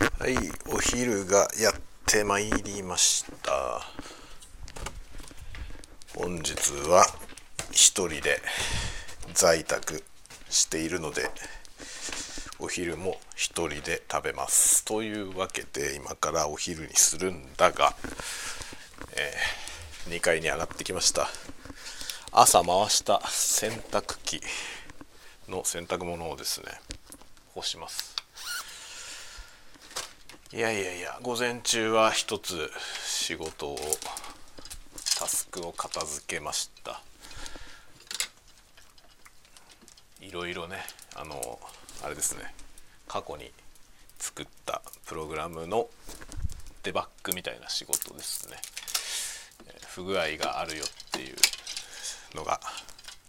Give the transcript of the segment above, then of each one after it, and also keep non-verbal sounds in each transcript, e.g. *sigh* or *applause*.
はいお昼がやってまいりました。本日は一人で在宅しているのでお昼も一人で食べます。というわけで今からお昼にするんだが、えー、2階に上がってきました。朝回した洗濯機の洗濯物をですね干します。いやいやいや午前中は一つ仕事をタスクを片付けました。いろいろねあのあれですね。過去に作ったプログラムのデバッグみたいな仕事ですね。不具合があるよっていうのが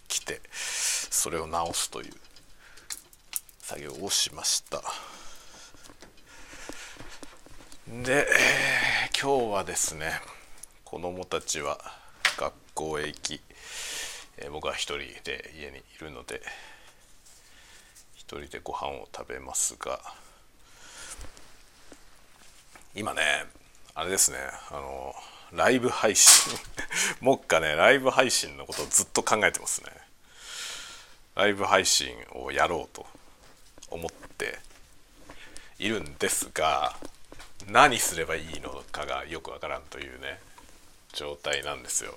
来てそれを直すという作業をしました。で、えー、今日はですね子供たちは学校へ行き、えー、僕は一人で家にいるので一人でご飯を食べますが今ねあれですねあのライブ配信 *laughs* もっかねライブ配信のことをずっと考えてますね。ライブ配信をやろうと思っているんですが何すればいいのかがよくわからんというね状態なんですよ。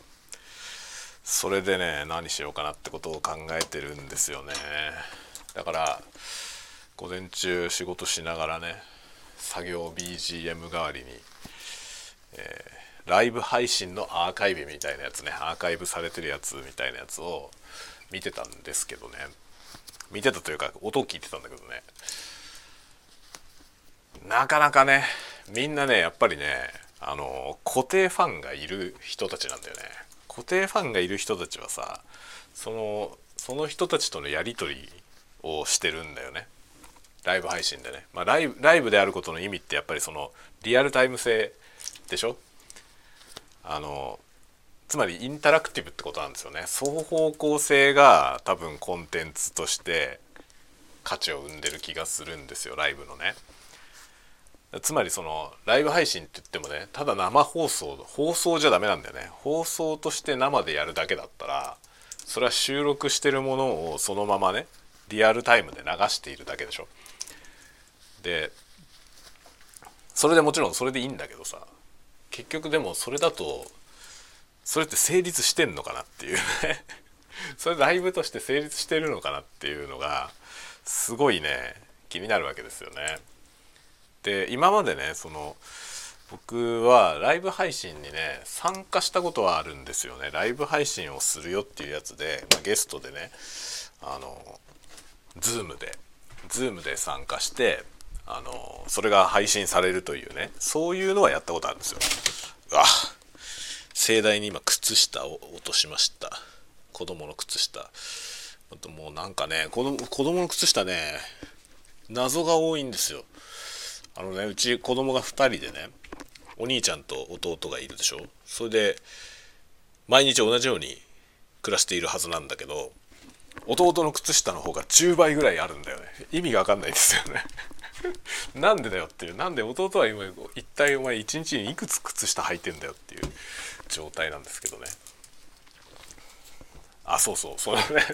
それでね何しようかなってことを考えてるんですよね。だから午前中仕事しながらね作業 BGM 代わりに、えー、ライブ配信のアーカイブみたいなやつねアーカイブされてるやつみたいなやつを見てたんですけどね。見てたというか音を聞いてたんだけどね。なかなかねみんなねやっぱりねあの固定ファンがいる人たちなんだよね。固定ファンがいる人たちはさそのその人たちとのやり取りをしてるんだよね。ライブ配信でね、まあ、ライブライブであることの意味ってやっぱりそのリアルタイム性でしょ？あのつまりインタラクティブってことなんですよね。双方向性が多分コンテンツとして価値を生んでる気がするんですよライブのね。つまりそのライブ配信って言ってもねただ生放送放送じゃダメなんだよね。放送として生でやるだけだったらそれは収録してるものをそのままねリアルタイムで流しているだけでしょ。でそれでもちろんそれでいいんだけどさ結局でもそれだとそれって成立してんのかなっていうね。*laughs* それライブとして成立してるのかなっていうのがすごいね気になるわけですよね。で今までねその僕はライブ配信にね参加したことはあるんですよね。ライブ配信をするよっていうやつで、まあ、ゲストでねあの Zoom で Zoom で参加してあのそれが配信されるというねそういうのはやったことあるんですよ。うわ盛大に今靴下を落としました。子供の靴下。あともうなんかね子供子供の靴下ね謎が多いんですよ。あのねうち子供が2人でねお兄ちゃんと弟がいるでしょ？それで毎日同じように暮らしているはずなんだけど弟の靴下の方が10倍ぐらいあるんだよね。意味が分かんないですよね。*laughs* なんでだよっていう。なんで弟は今一体お前一日にいくつ靴下履いてんだよっていう状態なんですけどね。あそうそう。それね。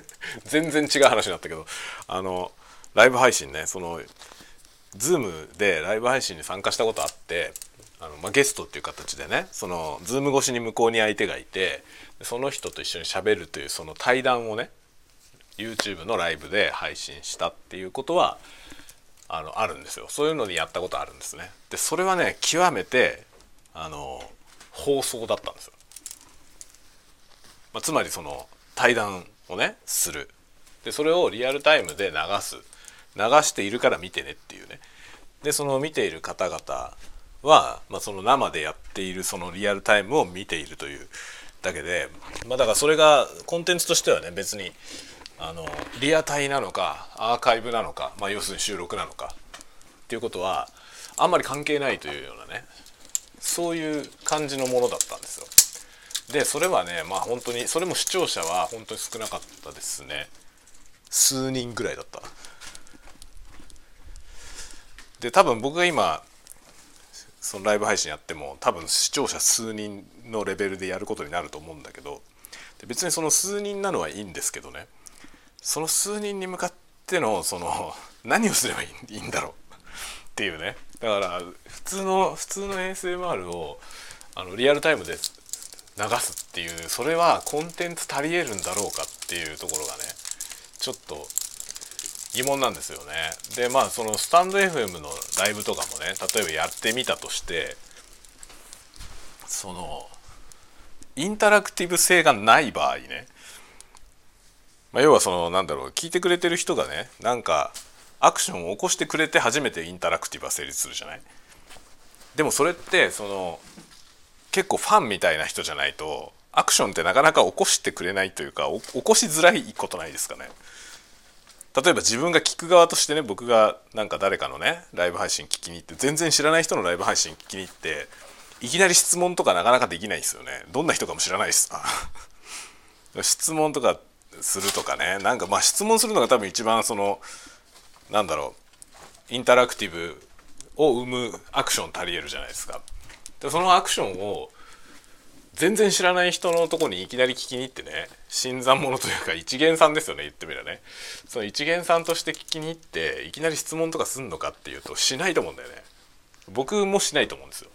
全然違う話になったけど。あのライブ配信ねその Zoom でライブ配信に参加したことあってあの、まあ、ゲストっていう形でねその Zoom 越しに向こうに相手がいてその人と一緒にしゃべるというその対談をね YouTube のライブで配信したっていうことはあのあるんですよ。そういうのにやったことあるんですね。でそれはね極めてあの放送だったんですよ、まあ、つまりその対談をねする。でそれをリアルタイムで流す。流しているから見てねっていうね。でその見ている方々は、まあ、その生でやっているそのリアルタイムを見ているというだけで、まあ、だからそれがコンテンツとしてはね別にあのリアタイなのかアーカイブなのか、まあ、要するに収録なのかっていうことはあんまり関係ないというようなねそういう感じのものだったんですよ。でそれはねまあ本当にそれも視聴者は本当に少なかったですね。数人ぐらいだった。で多分僕が今そのライブ配信やっても多分視聴者数人のレベルでやることになると思うんだけど別にその数人なのはいいんですけどね。その数人に向かってのその何をすればいいんだろう。っていうね。だから普通の普通の ASMR をあのリアルタイムで流すっていうそれはコンテンツ足りえるんだろうかっていうところがねちょっと疑問なんですよね。でまあそのスタンド FM のライブとかもね例えばやってみたとしてそのインタラクティブ性がない場合ね、まあ、要はそのなんだろう聞いてくれてる人がねなんかアクションを起こしてくれて初めてインタラクティブは成立するじゃない？でもそれってその結構ファンみたいな人じゃないとアクションってなかなか起こしてくれないというか起こしづらいことないですかね？例えば自分が聞く側としてね僕がなんか誰かのねライブ配信聞きに行って全然知らない人のライブ配信聞きに行っていきなり質問とかなかなかできないですよね。どんな人かも知らないです。*laughs* 質問とかするとかね。なんかまあ質問するのが多分一番そのなんだろうインタラクティブを生むアクション足りえるじゃないですか。でそのアクションを全然知らない人のとこにいきなり聞きに行ってね新参者というか一元さんですよね言ってみればね。その一元さんとして聞きに行っていきなり質問とかすんのかっていうとしないと思うんだよね。僕もしないと思うんですよ。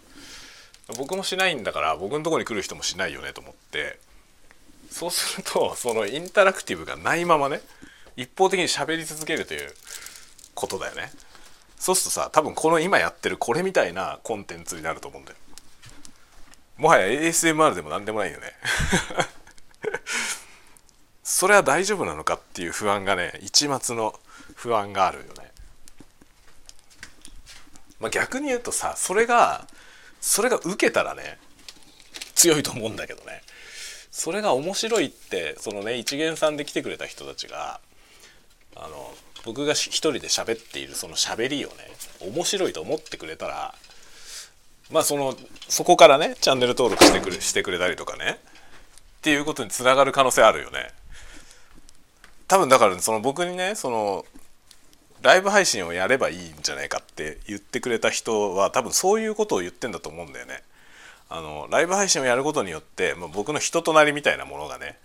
僕もしないんだから僕のとこに来る人もしないよねと思って。そうするとそのインタラクティブがないままね一方的に喋り続けるということだよね。そうするとさ多分この今やってるこれみたいなコンテンツになると思うんだよ。もはや ASMR でも何でもないよね。それは大丈夫なのかっていう不安がね一末の不安があるよね。まあ逆に言うとさそれがそれが受けたらね強いと思うんだけどね。それが面白いってそのね一元さんで来てくれた人たちがあの僕が一人で喋っているその喋りをね面白いと思ってくれたらまあそのそこからねチャンネル登録してくれしてくれたりとかねっていうことにつながる可能性あるよね。多分だからその僕にねそのライブ配信をやればいいんじゃないかって言ってくれた人は多分そういうことを言ってんだと思うんだよね。あのライブ配信をやることによって、まあ、僕の人となりみたいなものがね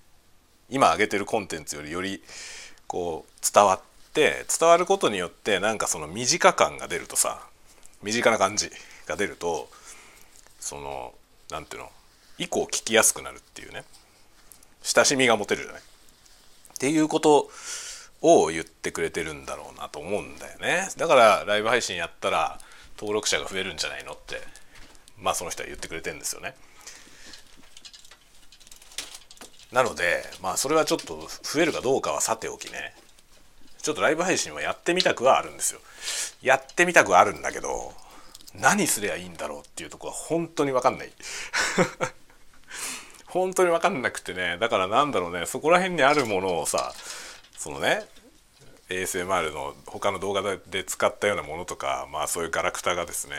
今上げてるコンテンツよりよりこう伝わって伝わることによってなんかその身近感が出るとさ身近な感じが出るとその何ていうの以降聞きやすくなるっていうね親しみが持てるじゃない。っていうことを言ってくれてるんだろうなと思うんだよね。だからライブ配信やったら登録者が増えるんじゃないのってまあその人は言ってくれてるんですよね。なのでまあそれはちょっと増えるかどうかはさておきね。ちょっとライブ配信はやってみたくはあるんですよ。やってみたくはあるんだけど何すりゃいいんだろうっていうとこは本当に分かんない。本当に分かんなくてね。だからなんだろうね。そこら辺にあるものをさそのね ASMR の他の動画で使ったようなものとかまあそういうガラクタがですね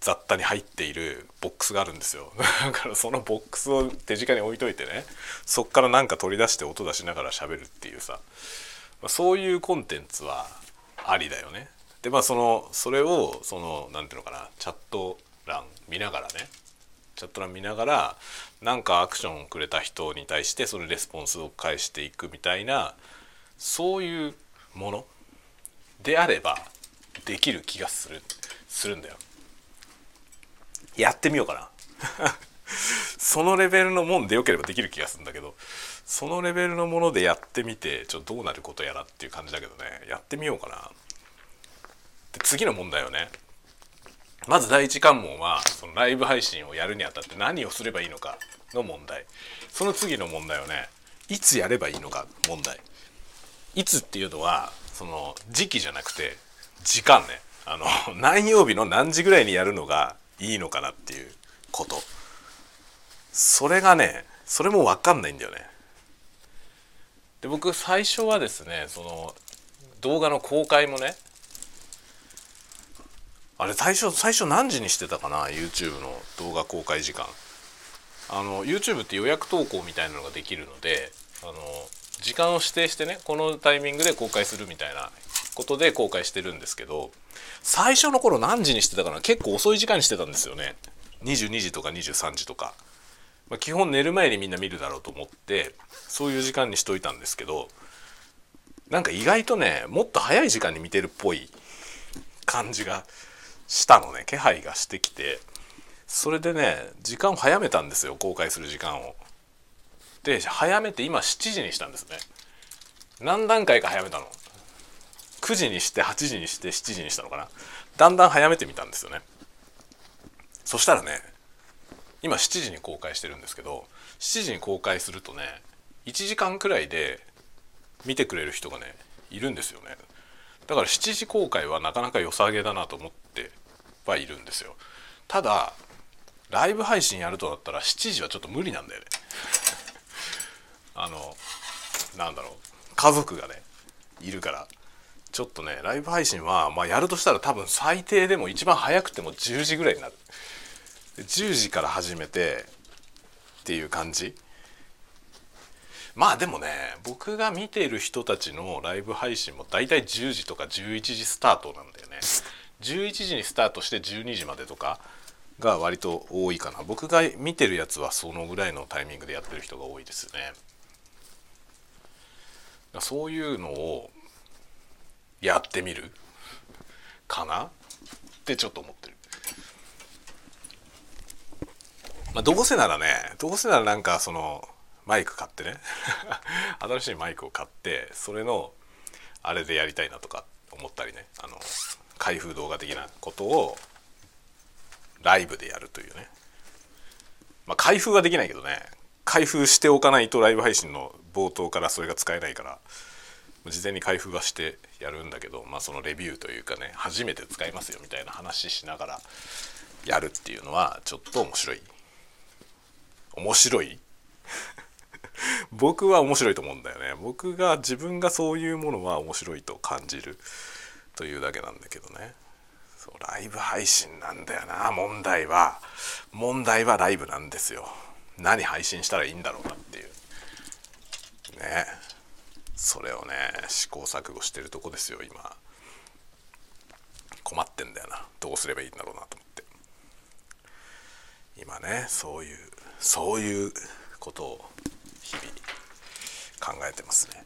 雑多に入っているボックスがあるんですよ。*laughs* だからそのボックスを手近に置いといてねそっから何か取り出して音出しながら喋るっていうさまあ、そういうコンテンツはありだよね。でまあそのそれをその何ていうのかなチャット欄見ながらねチャット欄見ながらなんかアクションをくれた人に対してそのレスポンスを返していくみたいなそういうものであればできる気がするするんだよ。やってみようかな。*laughs* そのレベルのもんでよければできる気がするんだけどそのレベルのものでやってみてちょっとどうなることやらっていう感じだけどねやってみようかなで次の問題をねまず第一関門はそのライブ配信をやるにあたって何をすればいいのかの問題。その次の問題はねいつやればいいのか問題。いつっていうのはその時期じゃなくて時間ね。あの *laughs* 何曜日の何時ぐらいにやるのがいいのかなっていうこと。それがねそれも分かんないんだよね。で僕最初はですねその動画の公開もねあれ最初最初何時にしてたかな？YouTube の動画公開時間。あの YouTube って予約投稿みたいなのができるのであの時間を指定してねこのタイミングで公開するみたいなことで公開してるんですけど最初の頃何時にしてたかな？結構遅い時間にしてたんですよね。22時とか23時とか、まあ、基本寝る前にみんな見るだろうと思ってそういう時間にしといたんですけどなんか意外とねもっと早い時間に見てるっぽい感じがしたのね。気配がしてきて。それでね時間を早めたんですよ。公開する時間を。で早めて今7時にしたんですね。何段階か早めたの。9時にして8時にして7時にしたのかな。だんだん早めてみたんですよね。そしたらね今7時に公開してるんですけど7時に公開するとね1時間くらいで見てくれる人がねいるんですよね。だから7時公開はなかなか良さげだなと思ってはいるんですよ。ただライブ配信やるとだったら7時はちょっと無理なんだよね。*laughs* あのなんだろう。家族がねいるから。ちょっとねライブ配信は、まあ、やるとしたら多分最低でも一番早くても10時ぐらいになる。10時から始めてっていう感じ。まあでもね僕が見てる人たちのライブ配信も大体10時とか11時スタートなんだよね。11時にスタートして12時までとかが割と多いかな。僕が見てるやつはそのぐらいのタイミングでやってる人が多いですね。そういうのをやってみるかな？ってちょっと思ってる。まあ、どうせならねどうせならなんかそのマイク買ってね。*laughs* 新しいマイクを買ってそれのあれでやりたいなとか思ったりね。あの開封動画的なことをライブでやるというね。まあ開封はできないけどね。開封しておかないとライブ配信の冒頭からそれが使えないから事前に開封はしてやるんだけど、まあ、そのレビューというかね初めて使いますよみたいな話しながらやるっていうのはちょっと面白い。面白い？*laughs* 僕は面白いと思うんだよね。僕が自分がそういうものは面白いと感じる。というだけなんだけどね。そうライブ配信なんだよな。問題は。問題はライブなんですよ。何配信したらいいんだろうなっていう。ね。それをね試行錯誤してるとこですよ今。困ってんだよな。どうすればいいんだろうなと思って。今ねそういうそういうことを日々考えてますね。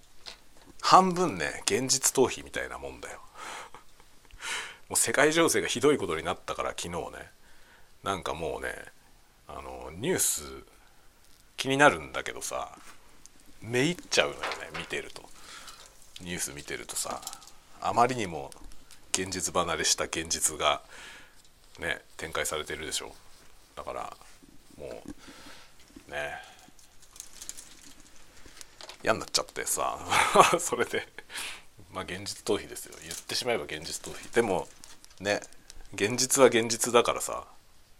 半分ね現実逃避みたいなもんだよ。もう世界情勢がひどいことになったから昨日ねなんかもうねあのニュース気になるんだけどさめいっちゃうのよね見てると。ニュース見てるとさあまりにも現実離れした現実がね展開されてるでしょ。だからもうね嫌になっちゃってさ *laughs* それで。まあ現実逃避ですよ。言ってしまえば現実逃避。でもね現実は現実だからさ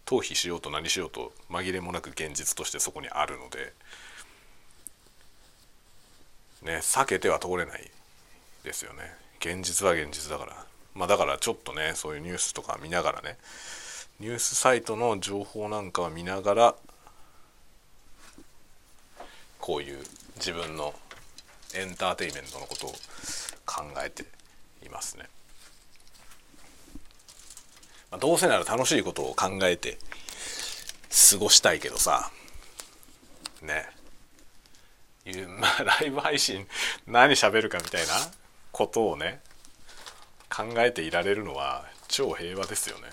逃避しようと何しようと紛れもなく現実としてそこにあるので。ね避けては通れないですよね。現実は現実だから。まあだからちょっとねそういうニュースとか見ながらね。ニュースサイトの情報なんかは見ながらこういう自分のエンターテイメントのことを考えていますね。まあ、どうせなら楽しいことを考えて過ごしたいけどさ。ね。いうまあライブ配信何喋るかみたいなことをね考えていられるのは超平和ですよね。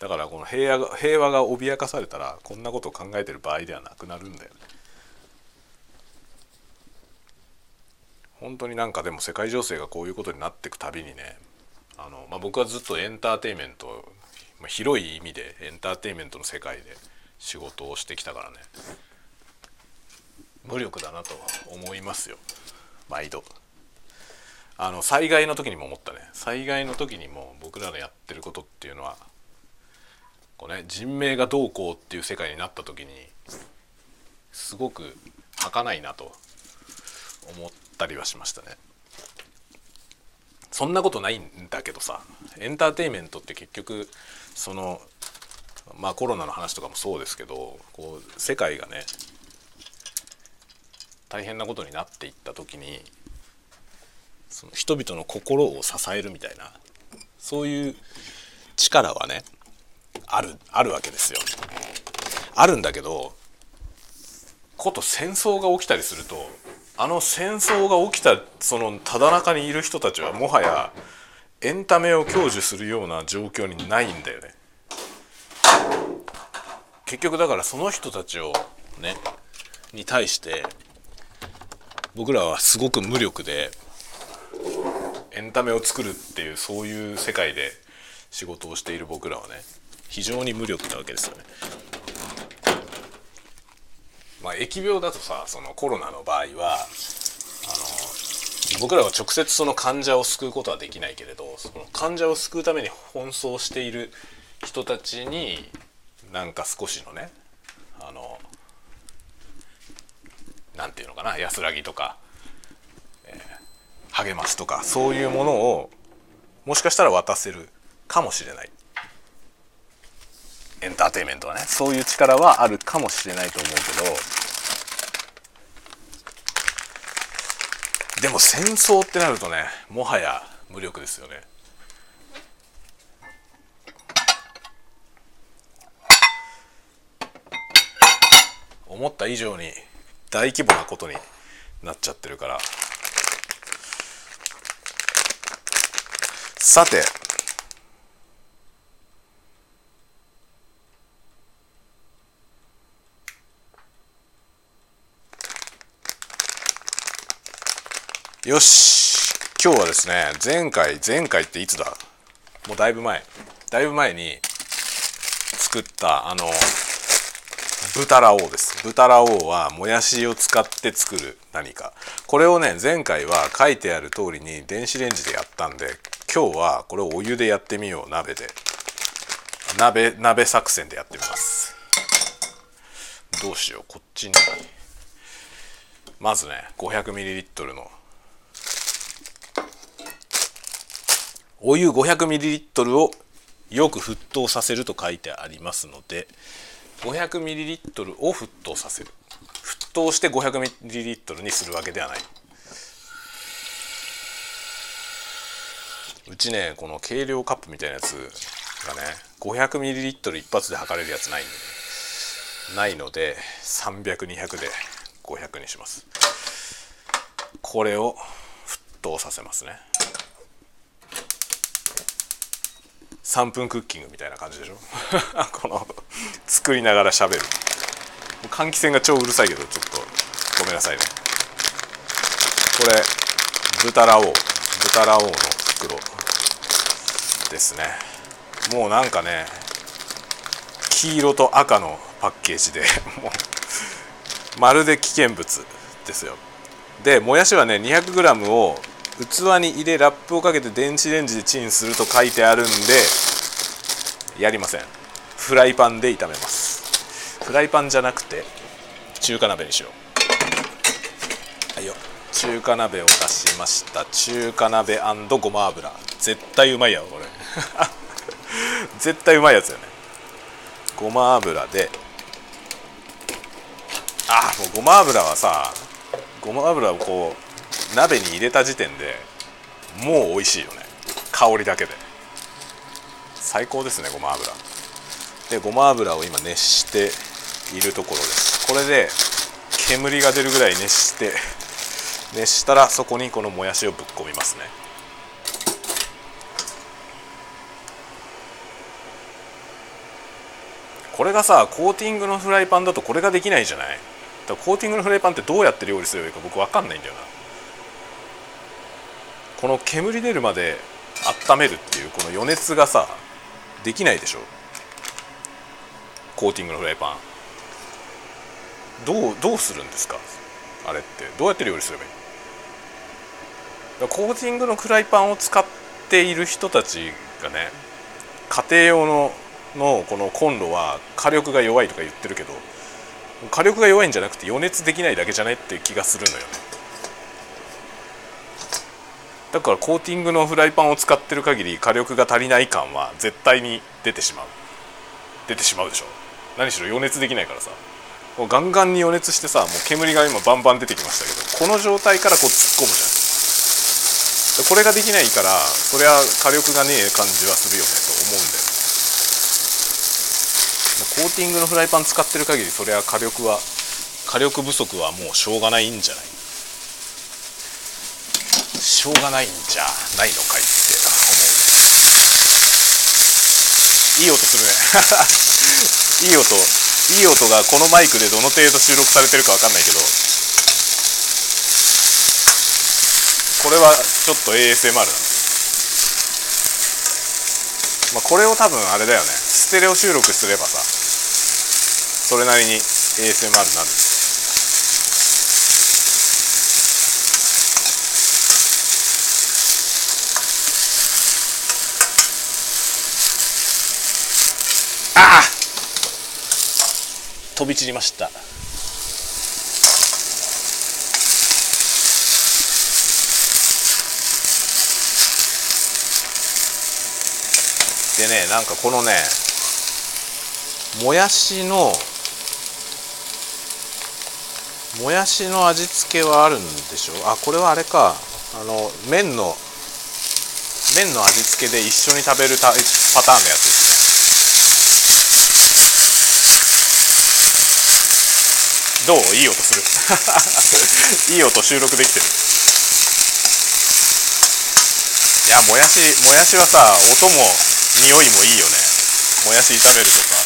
だからこの平和が平和が脅かされたらこんなことを考えてる場合ではなくなるんだよね。本当になんかでも世界情勢がこういうことになっていくたびにねあの、まあ、僕はずっとエンターテインメント、まあ、広い意味でエンターテインメントの世界で仕事をしてきたからね無力だなと思いますよ。毎度。あの災害の時にも思ったね。災害の時にも僕らのやってることっていうのはこうね人命がどうこうっていう世界になった時にすごく儚いなと思ってたりはしましたねそんなことないんだけどさエンターテインメントって結局そのまあコロナの話とかもそうですけどこう世界がね大変なことになっていった時にその人々の心を支えるみたいなそういう力はねあるあるわけですよ。あるんだけどこと戦争が起きたりするとあの戦争が起きたそのただ中にいる人たちはもはやエンタメを享受するような状況にないんだよね。結局だからその人たちをねに対して僕らはすごく無力でエンタメを作るっていうそういう世界で仕事をしている僕らはね非常に無力なわけですよね。まあ、疫病だとさそのコロナの場合はあの僕らは直接その患者を救うことはできないけれどその患者を救うために奔走している人たちになんか少しのねあのなんていうのかな安らぎとか、えー、励ますとかそういうものをもしかしたら渡せるかもしれない。エンターテインメントはねそういう力はあるかもしれないと思うけどでも戦争ってなるとねもはや無力ですよね。思った以上に大規模なことになっちゃってるから。さてよし。今日はですね前回前回っていつだ？もうだいぶ前。だいぶ前に作ったあの豚ラオウです。豚ラオウはもやしを使って作る何か。これをね前回は書いてある通りに電子レンジでやったんで今日はこれをお湯でやってみよう鍋で。鍋鍋作戦でやってみます。どうしようこっちに。まずね 500ml のお湯 500ml をよく沸騰させると書いてありますので 500ml を沸騰させる。沸騰して 500ml にするわけではない。うちねこの計量カップみたいなやつがね 500ml 一発で測れるやつないんで、ね、ないので300200で500にします。これを沸騰させますね。3分クッキングみたいな感じでしょ？*laughs* この作りながら喋る。換気扇が超うるさいけどちょっと。ごめんなさいね。これ豚ラオウ豚ラオウの袋。ですね。もうなんかね黄色と赤のパッケージで *laughs* もうまるで危険物ですよ。でもやしはね 200g を器に入れラップをかけて電子レンジでチンすると書いてあるんでやりません。フライパンで炒めます。フライパンじゃなくて中華鍋にしよう。はいよ。中華鍋を出しました。中華鍋ごま油。絶対うまいやろこれ。*laughs* 絶対うまいやつよね。ごま油であもうごま油はさごま油をこう鍋に入れた時点でもう美味しいよね。香りだけで。最高ですねごま油。でごま油を今熱しているところです。これで煙が出るぐらい熱して熱したらそこにこのもやしをぶっ込みますね。これがさコーティングのフライパンだとこれができないじゃない？だコーティングのフライパンってどうやって料理すればいいか僕分かんないんだよな。この煙出るまで温めるっていうこの余熱がさできないでしょ。コーティングのフライパン。どうどうするんですか？あれって。どうやって料理すればいい？コーティングのフライパンを使っている人たちがね家庭用ののこのコンロは火力が弱いとか言ってるけど火力が弱いんじゃなくて余熱できないだけじゃないっていう気がするのよ。ねだからコーティングのフライパンを使ってる限り火力が足りない感は絶対に出てしまう。出てしまうでしょ。何しろ余熱できないからさ。もうガンガンに余熱してさもう煙が今バンバン出てきましたけどこの状態からこう突っ込むじゃん。これができないからそれは火力がねえ感じはするよねと思うんだよ。コーティングのフライパン使ってる限りそれは火力は火力不足はもうしょうがないんじゃない？しょうがないんじゃないのかいって思う。いい音するね。*laughs* いい音。いい音がこのマイクでどの程度収録されてるか分かんないけど。これはちょっと ASMR なんですまあこれを多分あれだよね。ステレオ収録すればさそれなりに ASMR になる。ああ飛び散りました。でねなんかこのねもやしのもやしの味付けはあるんでしょ？あこれはあれか。あの麺の麺の味付けで一緒に食べるパターンのやつ。ですどう？いい音する。*laughs* いい音収録できてる。いやもやしもやしはさ音も匂いもいいよね。もやし炒めるとか。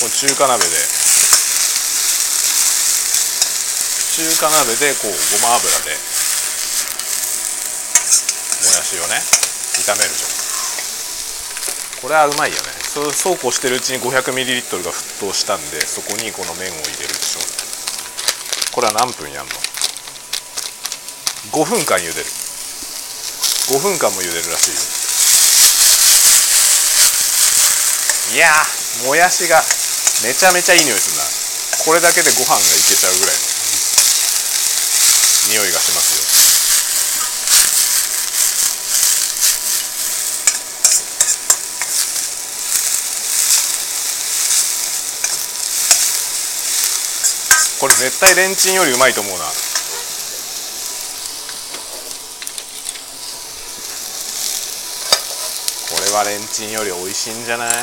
こう中華鍋で。中華鍋でこうごま油で。もやしをね炒めるじゃんこれはうまいよね。そうそうこうしてるうちに 500ml が沸騰したんでそこにこの麺を入れるでしょ。これは何分やんの？5分間茹でる。5分間も茹でるらしいよ。いやーもやしがめちゃめちゃいい匂いするな。これだけでご飯がいけちゃうぐらいの匂いがしますよ。これ絶対レンチンよりうまいと思うな。これはレンチンより美味しいんじゃない？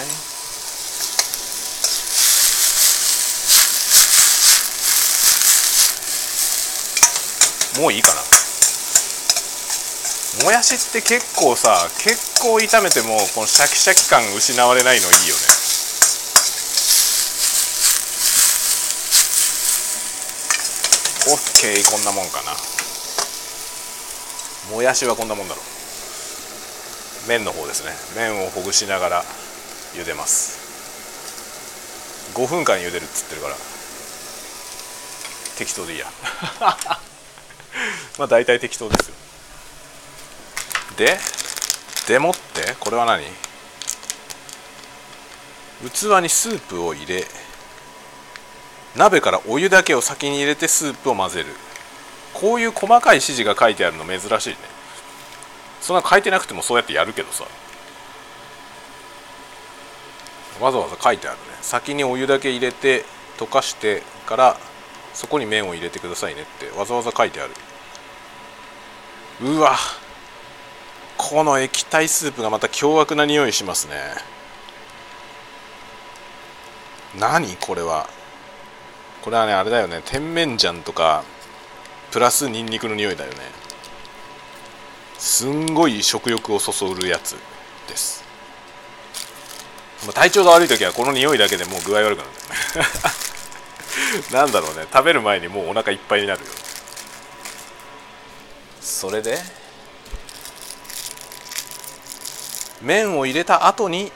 もういいかな。もやしって結構さ結構炒めてもこのシャキシャキ感失われないのいいよね。こんなもんかな。もやしはこんなもんだろう。麺の方ですね。麺をほぐしながら茹でます。5分間茹でるっつってるから。適当でいいや。*laughs* まあ大体適当ですよ。ででもってこれは何？器にスープを入れ鍋からお湯だけを先に入れてスープを混ぜる。こういう細かい指示が書いてあるの珍しいね。そんな書いてなくてもそうやってやるけどさ。わざわざ書いてあるね。先にお湯だけ入れて溶かしてからそこに麺を入れてくださいねってわざわざ書いてある。うわ。この液体スープがまた凶悪な匂いしますね。何？これは。これはねあれだよね。甜麺醤とかプラスニンニクの匂いだよね。すんごい食欲をそそるやつです。まあ体調が悪い時はこの匂いだけでもう具合悪くなるんだよね。*laughs* なんだろうね。食べる前にもうお腹いっぱいになるよ。それで麺を入れた後に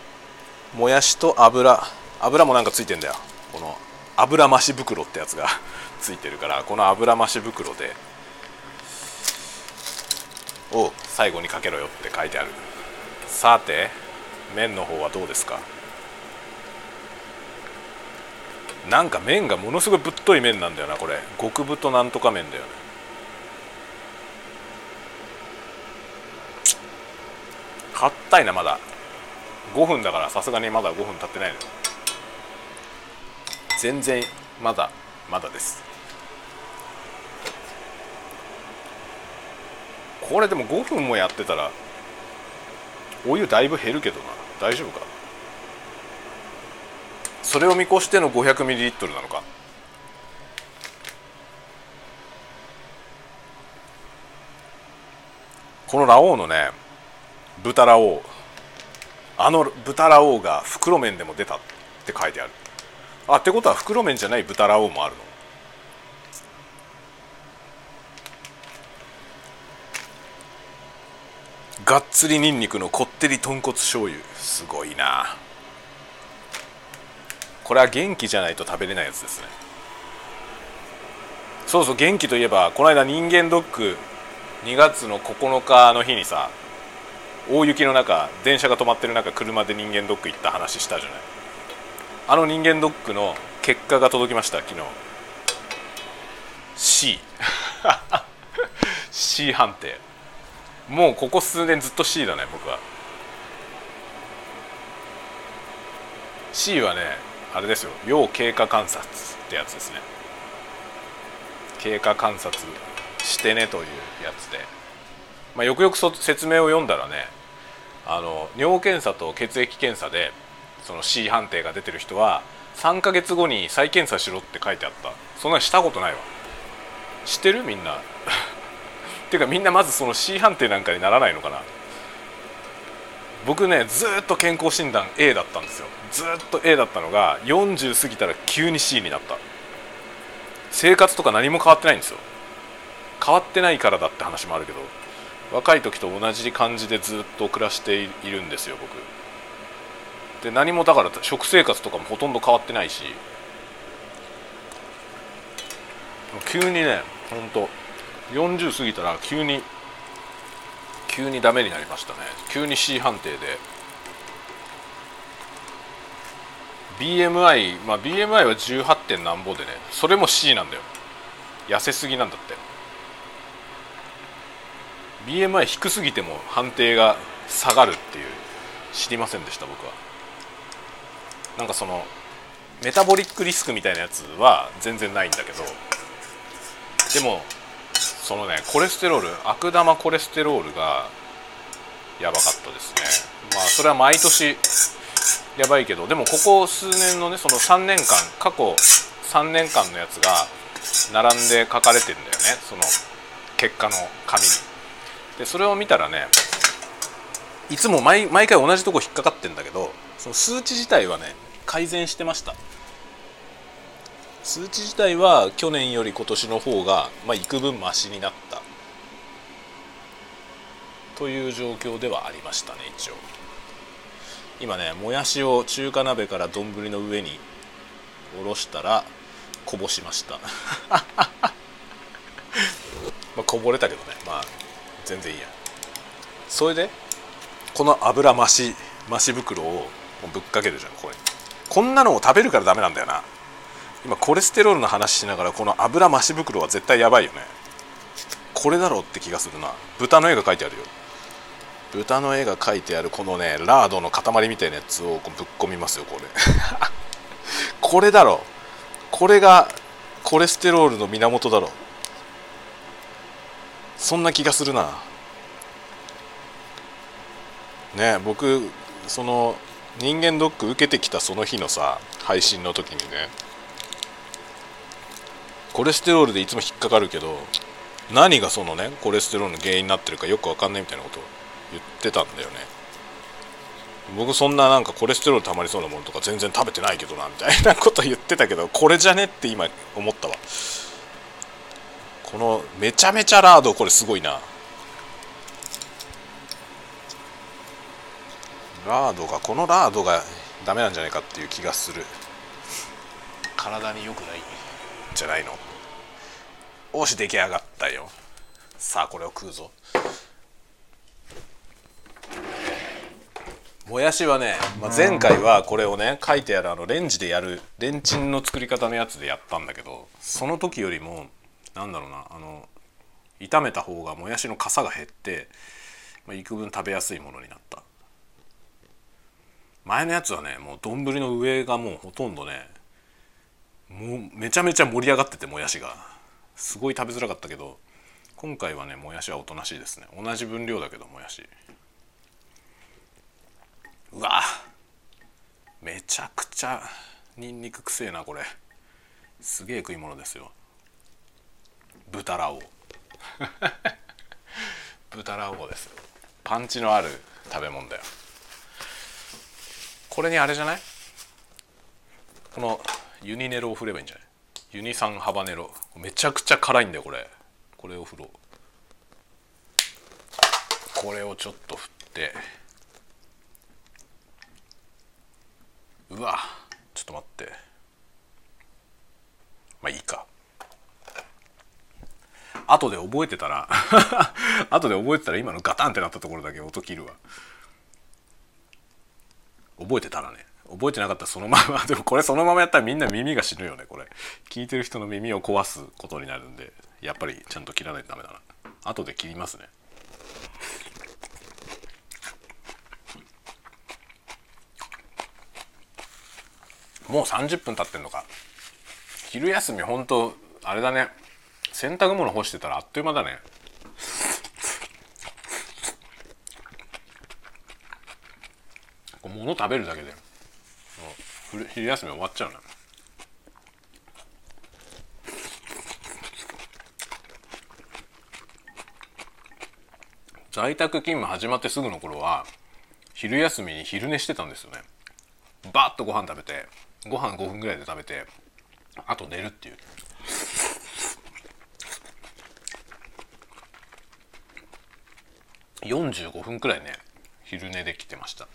もやしと油。油もなんかついてんだよ。この油増し袋ってやつが *laughs* ついてるからこの油増し袋でを最後にかけろよって書いてある。さて麺の方はどうですか？なんか麺がものすごいぶっとい麺なんだよなこれ。極太なんとか麺だよね。硬いなまだ。5分だからさすがにまだ5分経ってないの全然まだまだです。これでも5分もやってたらお湯だいぶ減るけどな。大丈夫か？それを見越しての 500ml なのか？このラオウのね豚ラオウ。あの豚ラオウが袋麺でも出たって書いてある。あってことは袋麺じゃない豚ラオウもあるの？がっつりにんにくのこってり豚骨醤油。すごいな。これは元気じゃないと食べれないやつですね。そうそう元気といえばこの間人間ドック2月の9日の日にさ大雪の中電車が止まってる中車で人間ドック行った話したじゃない。あの人間ドックの結果が届きました昨日。C *laughs* C 判定。もうここ数年ずっと C だね僕は。C はねあれですよ。要経過観察ってやつですね。経過観察してねというやつで、まあ、よくよく説明を読んだらねあの尿検査と血液検査でその C 判定が出てる人は3ヶ月後に再検査しろって書いてあった。そんなにしたことないわ。知ってる？みんな。っ *laughs* ていうかみんなまずその C 判定なんかにならないのかな。僕ねずっと健康診断 A だったんですよ。ずっと A だったのが40過ぎたら急に C になった。生活とか何も変わってないんですよ。変わってないからだって話もあるけど若い時と同じ感じでずっと暮らしているんですよ僕。で何もだから食生活とかもほとんど変わってないし。急にねほんと40過ぎたら急に急にダメになりましたね。急に C 判定で。BMI まあ BMI は 18. 点なんぼでねそれも C なんだよ。痩せすぎなんだって。BMI 低すぎても判定が下がるっていう知りませんでした僕は。なんかそのメタボリックリスクみたいなやつは全然ないんだけどでもそのねコレステロール悪玉コレステロールがやばかったですね。まあそれは毎年やばいけどでもここ数年のねその3年間過去3年間のやつが並んで書かれてんだよね。その結果の紙に。でそれを見たらねいつも毎回同じとこ引っかかってんだけどその数値自体はね改善してました。数値自体は去年より今年の方が、まあ、幾分マシになった。という状況ではありましたね一応。今ねもやしを中華鍋から丼の上に下ろしたらこぼしました。*laughs* まあこぼれたけどね。まあ全然いいや。それでこの油増し増し袋をぶっかけるじゃんこれ。こんなのを食べるからダメなんだよな。今コレステロールの話しながらこの油増し袋は絶対やばいよね。これだろうって気がするな。豚の絵が描いてあるよ。豚の絵が描いてあるこのねラードの塊みたいなやつをぶっ込みますよこれ。*laughs* これだろこれがコレステロールの源だろそんな気がするな。ね僕その人間ドック受けてきたその日のさ配信の時にねコレステロールでいつも引っかかるけど何がそのねコレステロールの原因になってるかよく分かんないみたいなことを言ってたんだよね。僕そんななんかコレステロール溜まりそうなものとか全然食べてないけどなみたいなこと言ってたけどこれじゃねって今思ったわ。このめちゃめちゃラードこれすごいな。ラードがこのラードがダメなんじゃないかっていう気がする。体に良くない。じゃないの。おし出来上がったよ。さあこれを食うぞ。もやしはね、まあ、前回はこれをね書いてあるあのレンジでやるレンチンの作り方のやつでやったんだけどその時よりもなんだろうなあの炒めた方がもやしのかさが減って、まあ、幾分食べやすいものになった前のやつはねもう丼の上がもうほとんどねもうめちゃめちゃ盛り上がっててもやしが。すごい食べづらかったけど今回はねもやしはおとなしいですね。同じ分量だけどもやし。うわめちゃくちゃにんにくくせえなこれ。すげえ食い物ですよ。豚ラオ *laughs* 豚ラオです。パンチのある食べ物だよこれにあれじゃない？このユニネロを振ればいいんじゃない？ユニ酸ハバネロ。めちゃくちゃ辛いんだよこれ。これを振ろう。これをちょっと振って。うわ。ちょっと待って。まあいいか。後で覚えてたら *laughs* 後で覚えてたら今のガタンってなったところだけ音切るわ。覚えてたらね。覚えてなかったらそのまま。*laughs* でもこれそのままやったらみんな耳が死ぬよねこれ。聞いてる人の耳を壊すことになるんでやっぱりちゃんと切らないとダメだな。後で切りますね。*laughs* もう30分経ってんのか。昼休みほんとあれだね。洗濯物干してたらあっという間だね。物食べるだけで昼休み終わっちゃうな在宅勤務始まってすぐの頃は昼休みに昼寝してたんですよね。バッとご飯食べてご飯5分ぐらいで食べてあと寝るっていう。45分くらいね昼寝できてました。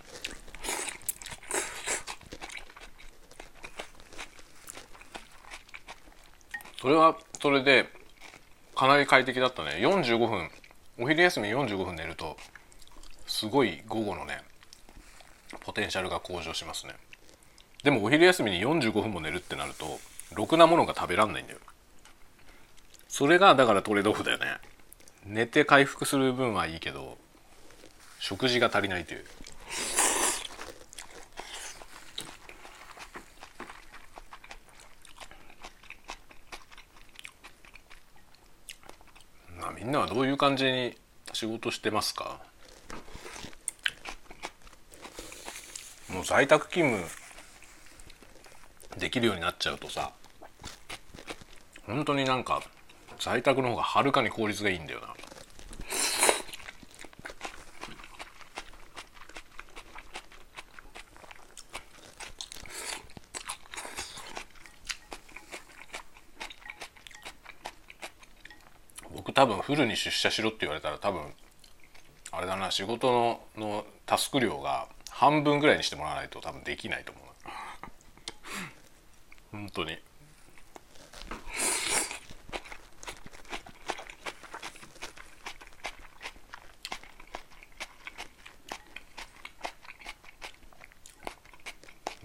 それはそれでかなり快適だったね。45分。お昼休み45分寝るとすごい午後のねポテンシャルが向上しますね。でもお昼休みに45分も寝るってなるとろくなものが食べらんないんだよ。それがだからトレードオフだよね。寝て回復する分はいいけど食事が足りないという。みん。なはどういう感じに仕事してますか？もう在宅勤務できるようになっちゃうとさ本当になんか在宅の方がはるかに効率がいいんだよな僕多分フルに出社しろって言われたら多分あれだな仕事ののタスク量が半分ぐらいにしてもらわないと多分できないと思う *laughs* 本当に。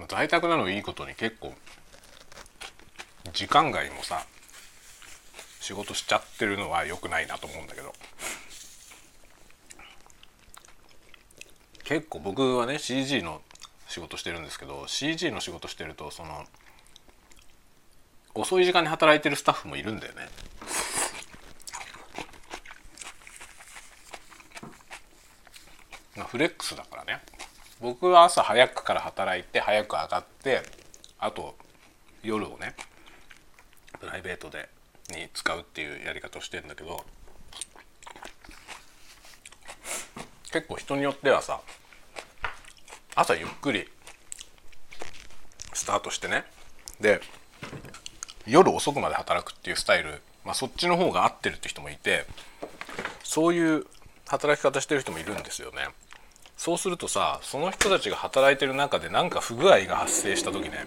在宅なのいいことに結構時間外もさ仕事しちゃってるのは良くないなと思うんだけど。結構僕はね CG の仕事してるんですけど CG の仕事してるとその遅い時間に働いてるスタッフもいるんだよね。フレックスだからね。僕は朝早くから働いて早く上がってあと夜をねプライベートでに使うっていうやり方をしてるんだけど結構人によってはさ朝ゆっくりスタートしてねで夜遅くまで働くっていうスタイル、まあ、そっちの方が合ってるって人もいてそういう働き方してる人もいるんですよね。そうするとさその人たちが働いてる中で何か不具合が発生した時ね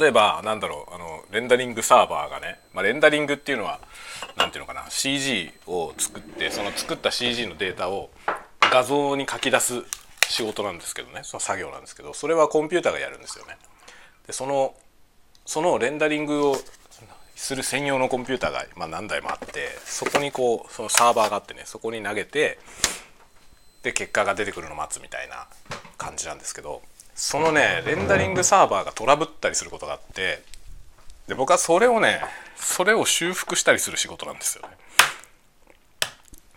例えばなんだろうあのレンダリングサーバーがね、まあ、レンダリングっていうのは何ていうのかな CG を作ってその作った CG のデータを画像に書き出す仕事なんですけどねその作業なんですけどそれはコンピューターがやるんですよね。でそのそのレンダリングをする専用のコンピューターが、まあ、何台もあってそこにこうそのサーバーがあってねそこに投げてで結果が出てくるのを待つみたいな感じなんですけどそのねレンダリングサーバーがトラブったりすることがあってで僕はそれをねそれを修復したりする仕事なんですよね。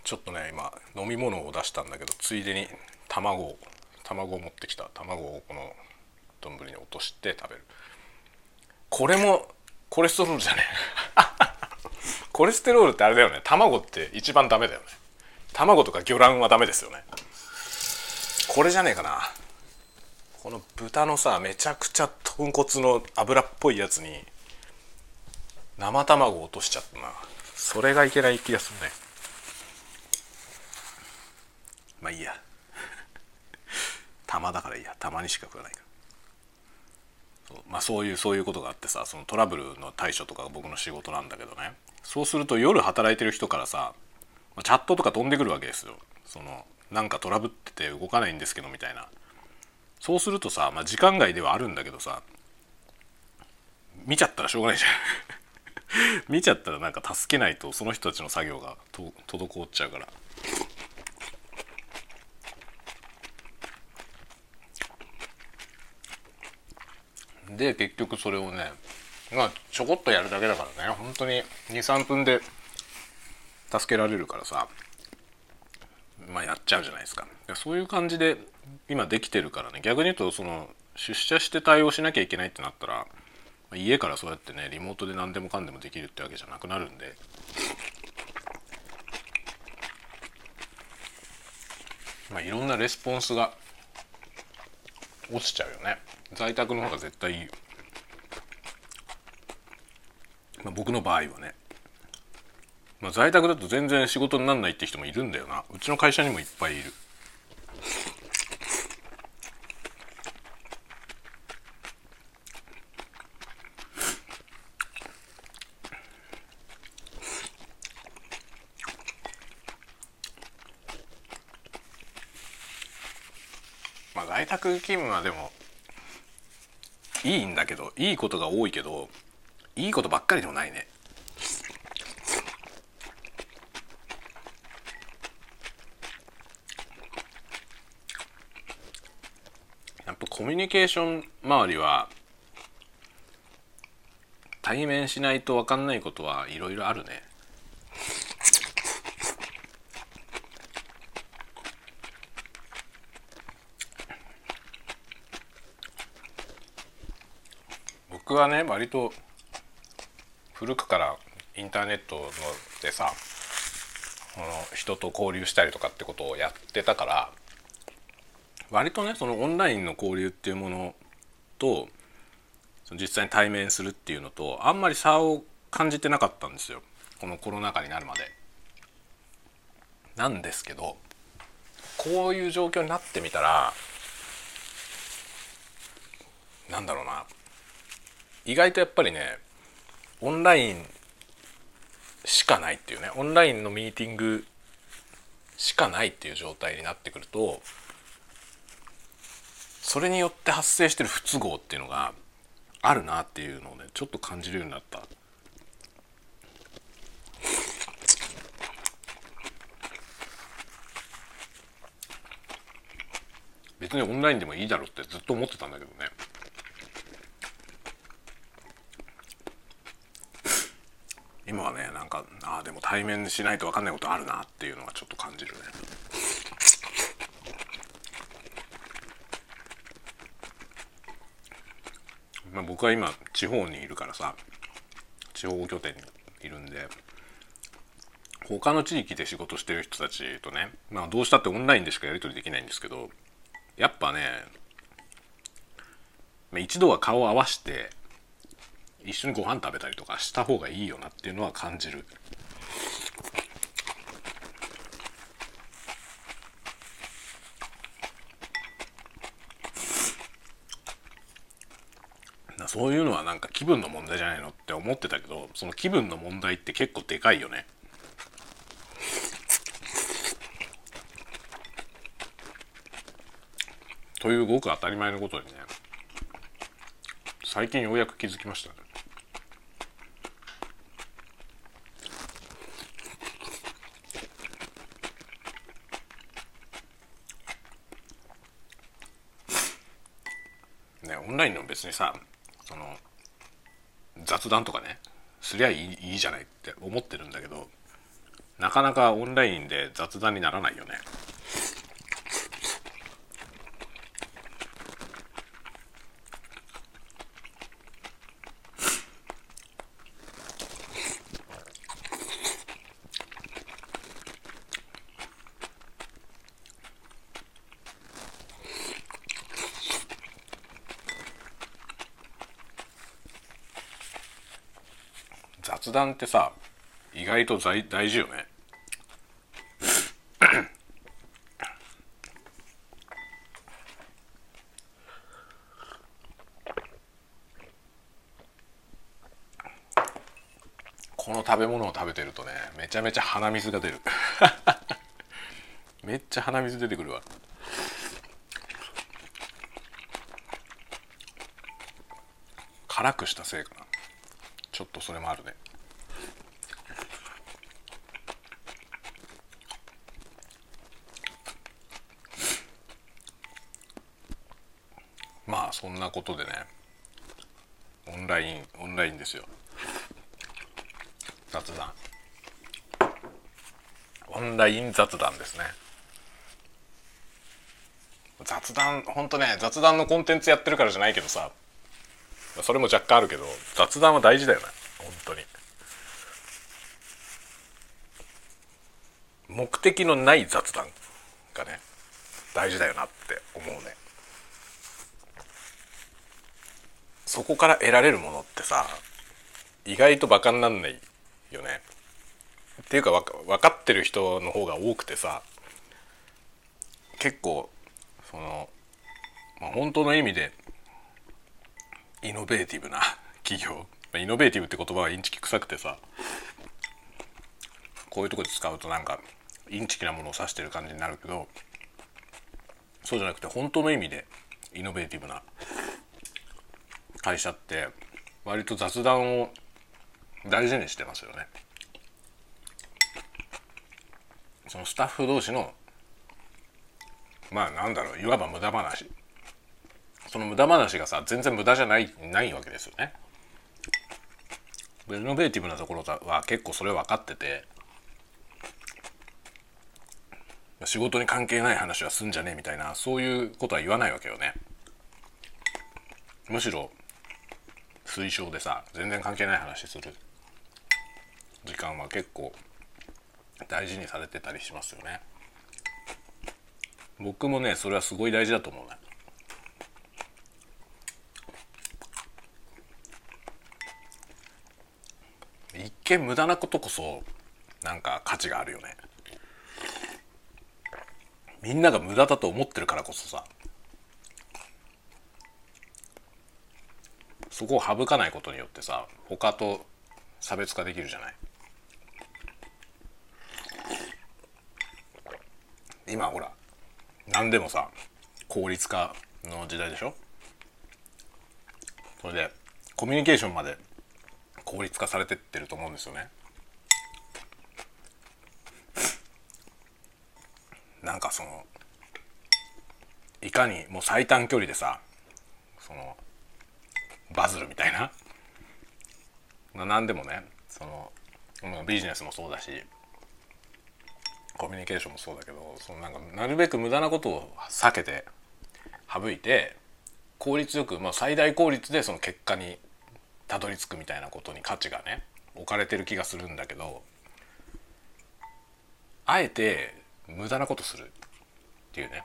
ちょっとね今飲み物を出したんだけどついでに卵を卵を持ってきた。卵をこの丼に落として食べる。これもコレステロールじゃねえ。*laughs* コレステロールってあれだよね。卵って一番ダメだよね。卵とか魚卵はダメですよね。これじゃねえかな。この豚のさめちゃくちゃ豚骨の油っぽいやつに生卵落としちゃったな。それがいけない気がするね。まあいいや。*laughs* 玉だからいいや。たまにしか食わないから。そう。まあそういうそういうことがあってさそのトラブルの対処とかが僕の仕事なんだけどね。そうすると夜働いてる人からさチャットとか飛んでくるわけですよ。そのなんかトラブってて動かないんですけどみたいな。そうするとさ、まあ、時間外ではあるんだけどさ見ちゃったらしょうがないじゃん。*laughs* 見ちゃったらなんか助けないとその人たちの作業がと滞っちゃうから。で結局それをねまあちょこっとやるだけだからね。本当に23分で助けられるからさ。まあやっちゃうじゃないですか。そういう感じで今できてるからね。逆に言うとその出社して対応しなきゃいけないってなったら家からそうやってねリモートで何でもかんでもできるってわけじゃなくなるんで。まあいろんなレスポンスが落ちちゃうよね。在宅の方が絶対いい、まあ、僕の場合はね。まあ、在宅だと全然仕事になんないって人もいるんだよな。うちの会社にもいっぱいいる。宅勤務はでもいいんだけどいいことが多いけどいいことばっかりでもないねやっぱコミュニケーション周りは対面しないと分かんないことはいろいろあるね。僕はね割と古くからインターネットのでさこの人と交流したりとかってことをやってたから割とねそのオンラインの交流っていうものと実際に対面するっていうのとあんまり差を感じてなかったんですよこのコロナ禍になるまで。なんですけどこういう状況になってみたらなんだろうな意外とやっぱりねオンラインしかないっていうねオンラインのミーティングしかないっていう状態になってくるとそれによって発生してる不都合っていうのがあるなっていうのをねちょっと感じるようになった。別にオンラインでもいいだろうってずっと思ってたんだけどね。今はねなんかああでも対面しないと分かんないことあるなっていうのがちょっと感じるね。まあ、僕は今地方にいるからさ地方拠点にいるんで他の地域で仕事してる人たちとね、まあ、どうしたってオンラインでしかやり取りできないんですけどやっぱね一度は顔を合わせて一緒にご飯食べたりとかした方がいいよなっていうのは感じる。そういうのはなんか気分の問題じゃないのって思ってたけどその気分の問題って結構でかいよね。というごく当たり前のことにね最近ようやく気づきましたね。別にさその雑談とかねすりゃいいいいじゃないって思ってるんだけどなかなかオンラインで雑談にならないよね。雑談ってさ意外と大大事よね。この食べ物を食べてるとねめちゃめちゃ鼻水が出る。*laughs* めっちゃ鼻水出てくるわ。辛くしたせいかな。ちょっとそれもあるね。そんなことでねオンラインオンラインですよ。雑談。オンライン雑談ですね。雑談ほんとね雑談のコンテンツやってるからじゃないけどさそれも若干あるけど雑談は大事だよね本当に。目的のない雑談がね大事だよなって思うねそこから得られるものってさ意外とバカになんないよね。っていうか分かってる人の方が多くてさ結構その、まあ、本当の意味でイノベーティブな *laughs* 企業イノベーティブって言葉はインチキ臭くてさこういうとこで使うとなんかインチキなものを指してる感じになるけどそうじゃなくて本当の意味でイノベーティブな会社って割と雑談を大事にしてますよね。そのスタッフ同士のまあなんだろういわば無駄話その無駄話がさ全然無駄じゃないないわけですよね。イノベーティブなところは結構それ分かってて仕事に関係ない話はすんじゃねえみたいなそういうことは言わないわけよね。むしろ推奨でさ全然関係ない話する時間は結構大事にされてたりしますよね。僕もねそれはすごい大事だと思うね。一見無駄なことこそなんか価値があるよねみんなが無駄だと思ってるからこそさそこを省かないことによってさ他と差別化できるじゃない？今ほら何でもさ効率化の時代でしょ？それでコミュニケーションまで効率化されてってると思うんですよね。なんかそのいかにもう最短距離でさそのバズるみたいな。何でもねそのビジネスもそうだしコミュニケーションもそうだけどそのなんかなるべく無駄なことを避けて省いて効率よく、まあ、最大効率でその結果にたどり着くみたいなことに価値がね置かれてる気がするんだけどあえて無駄なことするっていうね。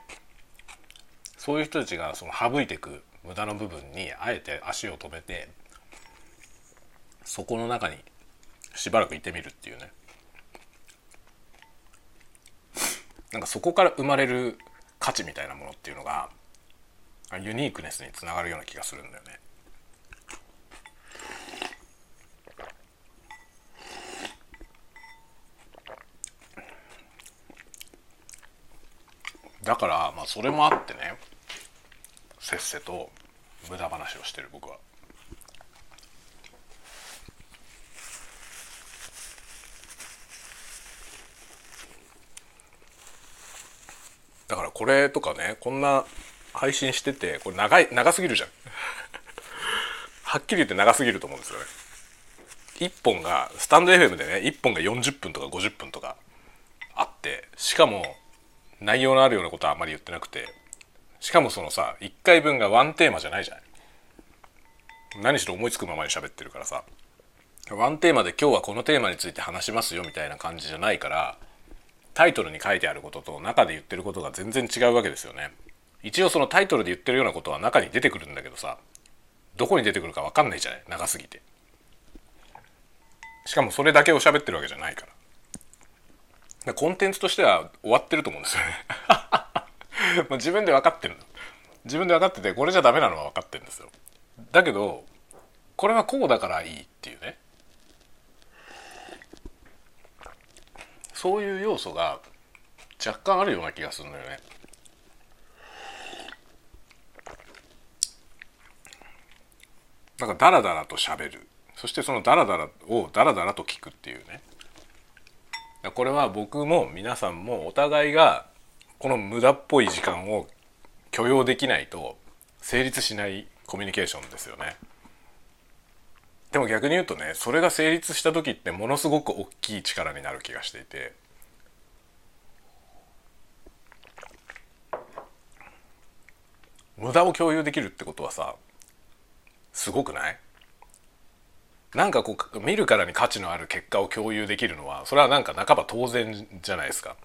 そういう人たちがその省いていく無駄の部分にあえて足を止めてそこの中にしばらくいてみるっていうねなんかそこから生まれる価値みたいなものっていうのがユニークネスにつながるような気がするんだよね。だからまあそれもあってねせっせと無駄話をしてる僕は。だからこれとかねこんな配信しててこれ長い長すぎるじゃん *laughs* はっきり言って長すぎると思うんですよね1本がスタンド FM でね1本が40分とか50分とかあってしかも内容のあるようなことはあまり言ってなくてしかもそのさ1回分がワンテーマじゃないじゃない何しろ思いつくままに喋ってるからさ。ワンテーマで今日はこのテーマについて話しますよみたいな感じじゃないからタイトルに書いてあることと中で言ってることが全然違うわけですよね。一応そのタイトルで言ってるようなことは中に出てくるんだけどさどこに出てくるか分かんないじゃない？長すぎて。しかもそれだけを喋ってるわけじゃないから。コンテンツとしては終わってると思うんですよね。*laughs* 自分で分かってる自分で分かっててこれじゃダメなのは分かってるんですよ。だけどこれはこうだからいいっていうね。そういう要素が若干あるような気がするのよね。なんかダラダラと喋る。そしてそのダラダラをダラダラと聞くっていうね。これは僕も皆さんもお互いがこの無駄っぽい時間を許容できないと成立しないコミュニケーションですよね。でも逆に言うとねそれが成立した時ってものすごく大きい力になる気がしていて。無駄を共有できるってことはさすごくない？なんかこう見るからに価値のある結果を共有できるのはそれはなんか半ば当然じゃないですか。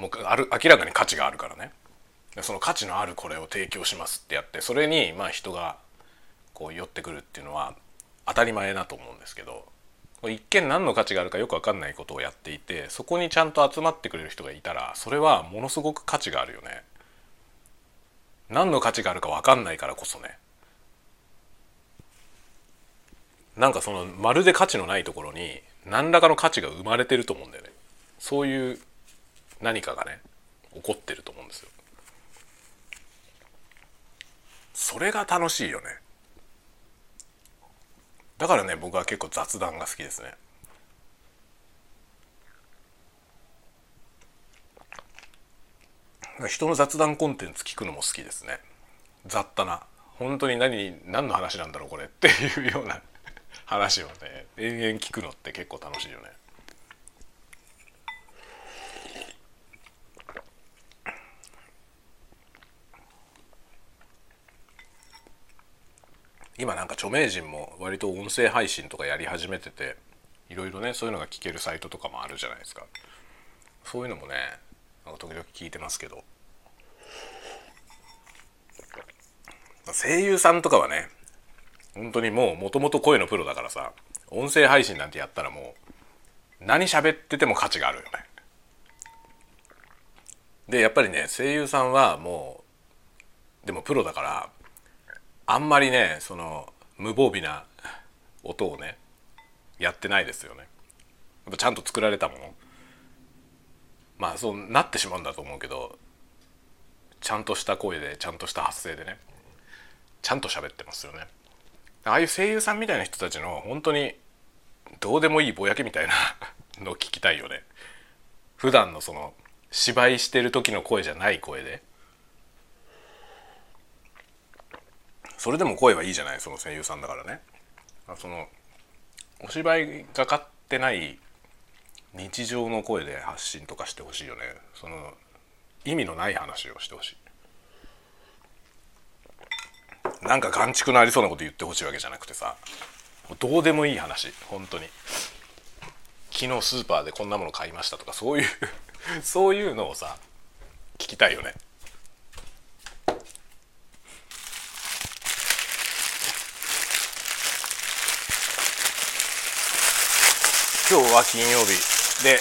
もうある明らかに価値があるからね。その価値のあるこれを提供しますってやってそれにまあ人がこう寄ってくるっていうのは当たり前だと思うんですけど一見何の価値があるかよく分かんないことをやっていてそこにちゃんと集まってくれる人がいたらそれはものすごく価値があるよね。何の価値があるか分かんないからこそねなんかそのまるで価値のないところに何らかの価値が生まれてると思うんだよねそういう何かがね起こってると思うんですよ。それが楽しいよね。だからね僕は結構雑談が好きですね。人の雑談コンテンツ聞くのも好きですね。雑多な。本当に何何の話なんだろうこれ。っていうような話をね延々聞くのって結構楽しいよね。今なんか著名人も割と音声配信とかやり始めてていろいろねそういうのが聞けるサイトとかもあるじゃないですかそういうのもねなんか時々聞いてますけど声優さんとかはね本当にもうもともと声のプロだからさ音声配信なんてやったらもう何喋ってても価値があるよね。でやっぱりね声優さんはもうでもプロだからあんまりねその無防備な音をねやってないですよね。やっぱちゃんと作られたものまあそうなってしまうんだと思うけどちゃんとした声でちゃんとした発声でねちゃんと喋ってますよね。ああいう声優さんみたいな人たちの本当にどうでもいいぼやけみたいなのを聞きたいよね。普段のその芝居してる時の声じゃない声で。それでも声はいいじゃないその声優さんだからね。そのお芝居がかってない日常の声で発信とかしてほしいよね。その意味のない話をしてほしい。なんか眼畜のありそうなこと言ってほしいわけじゃなくてさどうでもいい話本当に昨日スーパーでこんなもの買いましたとかそういうそういうのをさ聞きたいよね今日は金曜日。で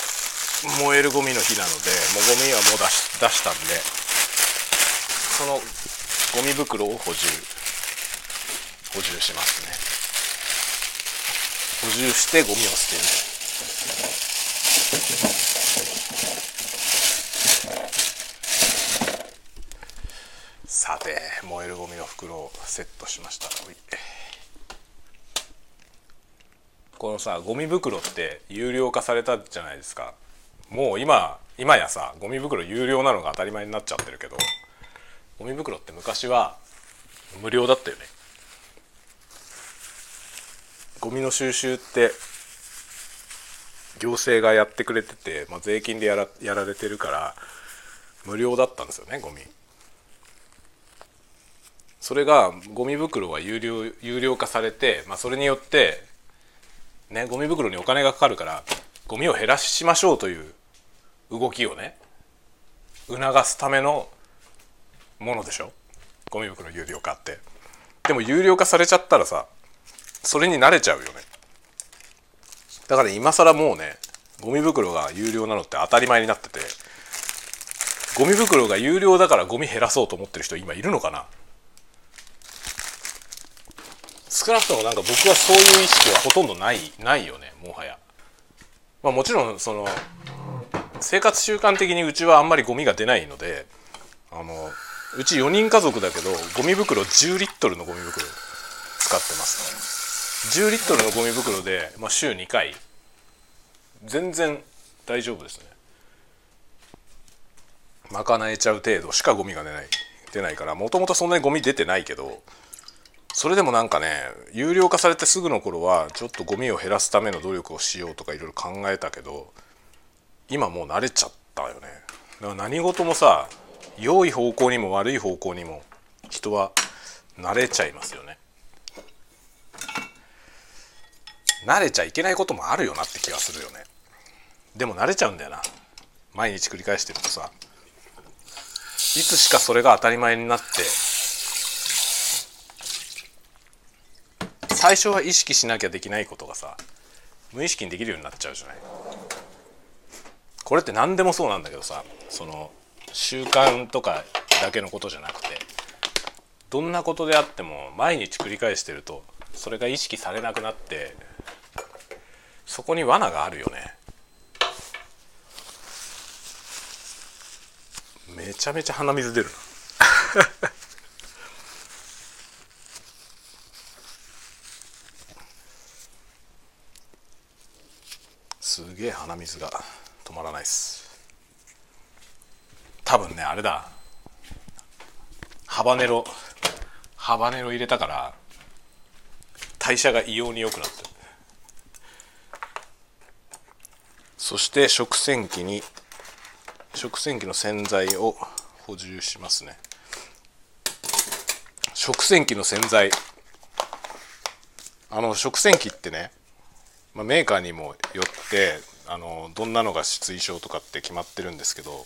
燃えるゴミの日なのでもうゴミはもう出し出したんでそのゴミ袋を補充。補充しますね。補充してゴミを捨てる。さて燃えるゴミの袋をセットしました。このさゴミ袋って有料化されたじゃないですか。もう今今やさゴミ袋有料なのが当たり前になっちゃってるけどゴミ袋って昔は無料だったよね。ゴミの収集って行政がやってくれてて、まあ、税金でやらやられてるから無料だったんですよねゴミ。それがゴミ袋は有料有料化されて、まあ、それによってねゴミ袋にお金がかかるからゴミを減らしましょうという動きをね促すためのものでしょ？ゴミ袋有料化って。でも有料化されちゃったらさそれに慣れちゃうよね。だから今更もうねゴミ袋が有料なのって当たり前になっててゴミ袋が有料だからゴミ減らそうと思ってる人今いるのかな？少なくともなんか僕はそういう意識はほとんどないないよねもはや。まあ、もちろんその生活習慣的にうちはあんまりゴミが出ないのであのうち4人家族だけどゴミ袋10リットルのゴミ袋使ってますね。10リットルのゴミ袋で、まあ、週2回。全然大丈夫ですね。賄えちゃう程度しかゴミが出ない出ないからもともとそんなにゴミ出てないけどそれでもなんかね有料化されてすぐの頃はちょっとゴミを減らすための努力をしようとかいろいろ考えたけど今もう慣れちゃったよね。だから何事もさ良い方向にも悪い方向にも人は慣れちゃいますよね。慣れちゃいけないこともあるよなって気がするよね。でも慣れちゃうんだよな。毎日繰り返してるとさいつしかそれが当たり前になって最初は意識しなきゃできないことがさ無意識にできるようになっちゃうじゃない？これって何でもそうなんだけどさその習慣とかだけのことじゃなくてどんなことであっても毎日繰り返してるとそれが意識されなくなってそこに罠があるよね。めちゃめちゃ鼻水出るなすげえ鼻水が止まらないっす。多分ねあれだ。ハバネロハバネロ入れたから代謝が異様に良くなってる。そして食洗機に食洗機の洗剤を補充しますね。食洗機の洗剤。あの食洗機ってね、まあ、メーカーにもよってあのどんなのが推奨とかって決まってるんですけど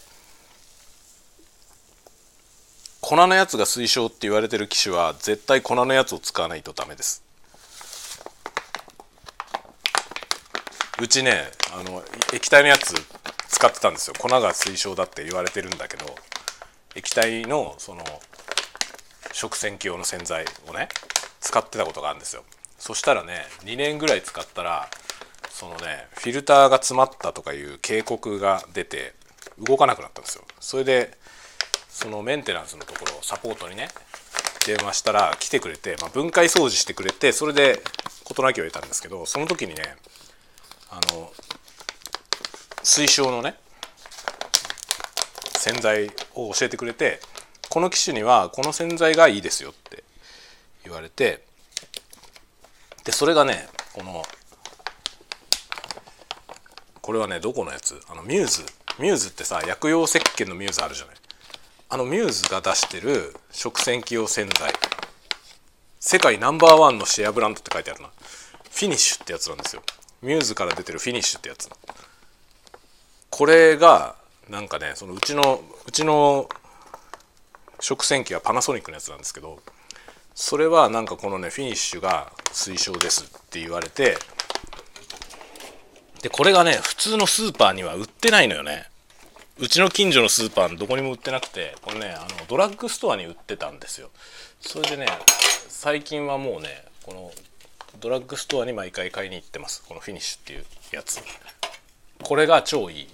粉のやつが推奨って言われてる機種は絶対粉のやつを使わないとダメです。うちねあの液体のやつ使ってたんですよ。粉が推奨だって言われてるんだけど液体のその食洗機用の洗剤をね使ってたことがあるんですよ。そしたらね2年ぐらい使ったらそのねフィルターが詰まったとかいう警告が出て動かなくなったんですよ。それでそのメンテナンスのところサポートにね電話したら来てくれて、まあ、分解掃除してくれてそれで事なきを得たんですけどその時にねあの推奨のね洗剤を教えてくれてこの機種にはこの洗剤がいいですよって言われてでそれがねこのこれはねどこのやつ？あのミューズ。ミューズってさ薬用石鹸のミューズあるじゃない？あのミューズが出してる食洗機用洗剤。世界ナンバーワンのシェアブランドって書いてあるな。フィニッシュってやつなんですよ。ミューズから出てるフィニッシュってやつこれがなんかねそのうちのうちの食洗機はパナソニックのやつなんですけどそれはなんかこのねフィニッシュが推奨ですって言われてでこれがね普通のスーパーには売ってないのよね。うちの近所のスーパーのどこにも売ってなくてこれねあのドラッグストアに売ってたんですよ。それでね最近はもうねこのドラッグストアに毎回買いに行ってます。このフィニッシュっていうやつ。これが超いい。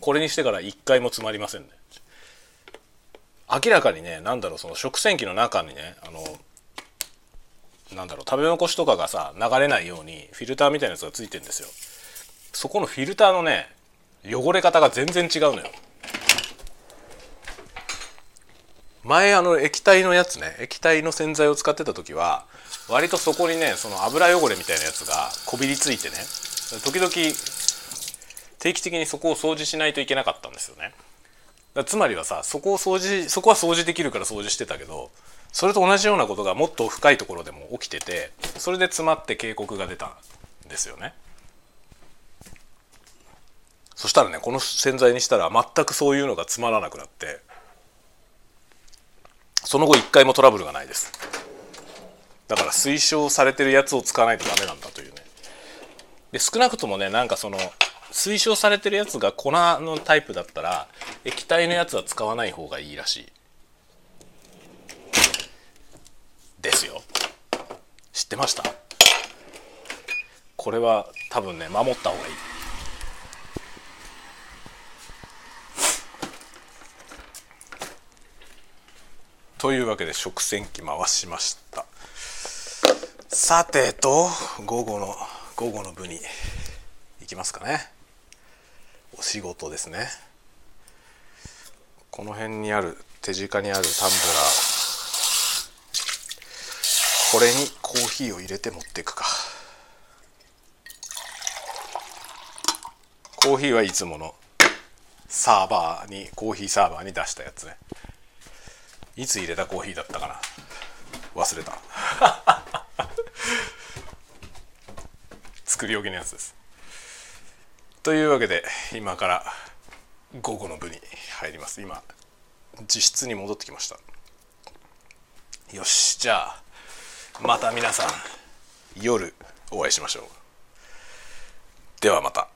これにしてから一回も詰まりませんね。明らかにね何だろうその食洗機の中にねあのなんだろう食べ残しとかがさ流れないようにフィルターみたいなやつがついてんですよ。そこのフィルターのね汚れ方が全然違うのよ。前あの液体のやつね液体の洗剤を使ってた時は割とそこにねその油汚れみたいなやつがこびりついてね時々定期的にそこを掃除しないといけなかったんですよね。つまりはさそこを掃除そこは掃除できるから掃除してたけどそれと同じようなことがもっと深いところでも起きててそれで詰まって警告が出たんですよね。そしたらねこの洗剤にしたら全くそういうのがつまらなくなってその後一回もトラブルがないです。だから推奨されてるやつを使わないとダメなんだというね。で少なくともねなんかその推奨されてるやつが粉のタイプだったら液体のやつは使わない方がいいらしい。ですよ。知ってました？これは多分ね守った方がいい。というわけで食洗機回しました。さてと午後の午後の部に行きますかね。お仕事ですね。この辺にある手近にあるタンブラー。これにコーヒーを入れて持っていくか。コーヒーはいつものサーバーにコーヒーサーバーに出したやつね。いつ入れたコーヒーだったかな。忘れた。作り置きのやつです。というわけで今から午後の部に入ります。今自室に戻ってきました。よしじゃあまた皆さん夜お会いしましょう。ではまた。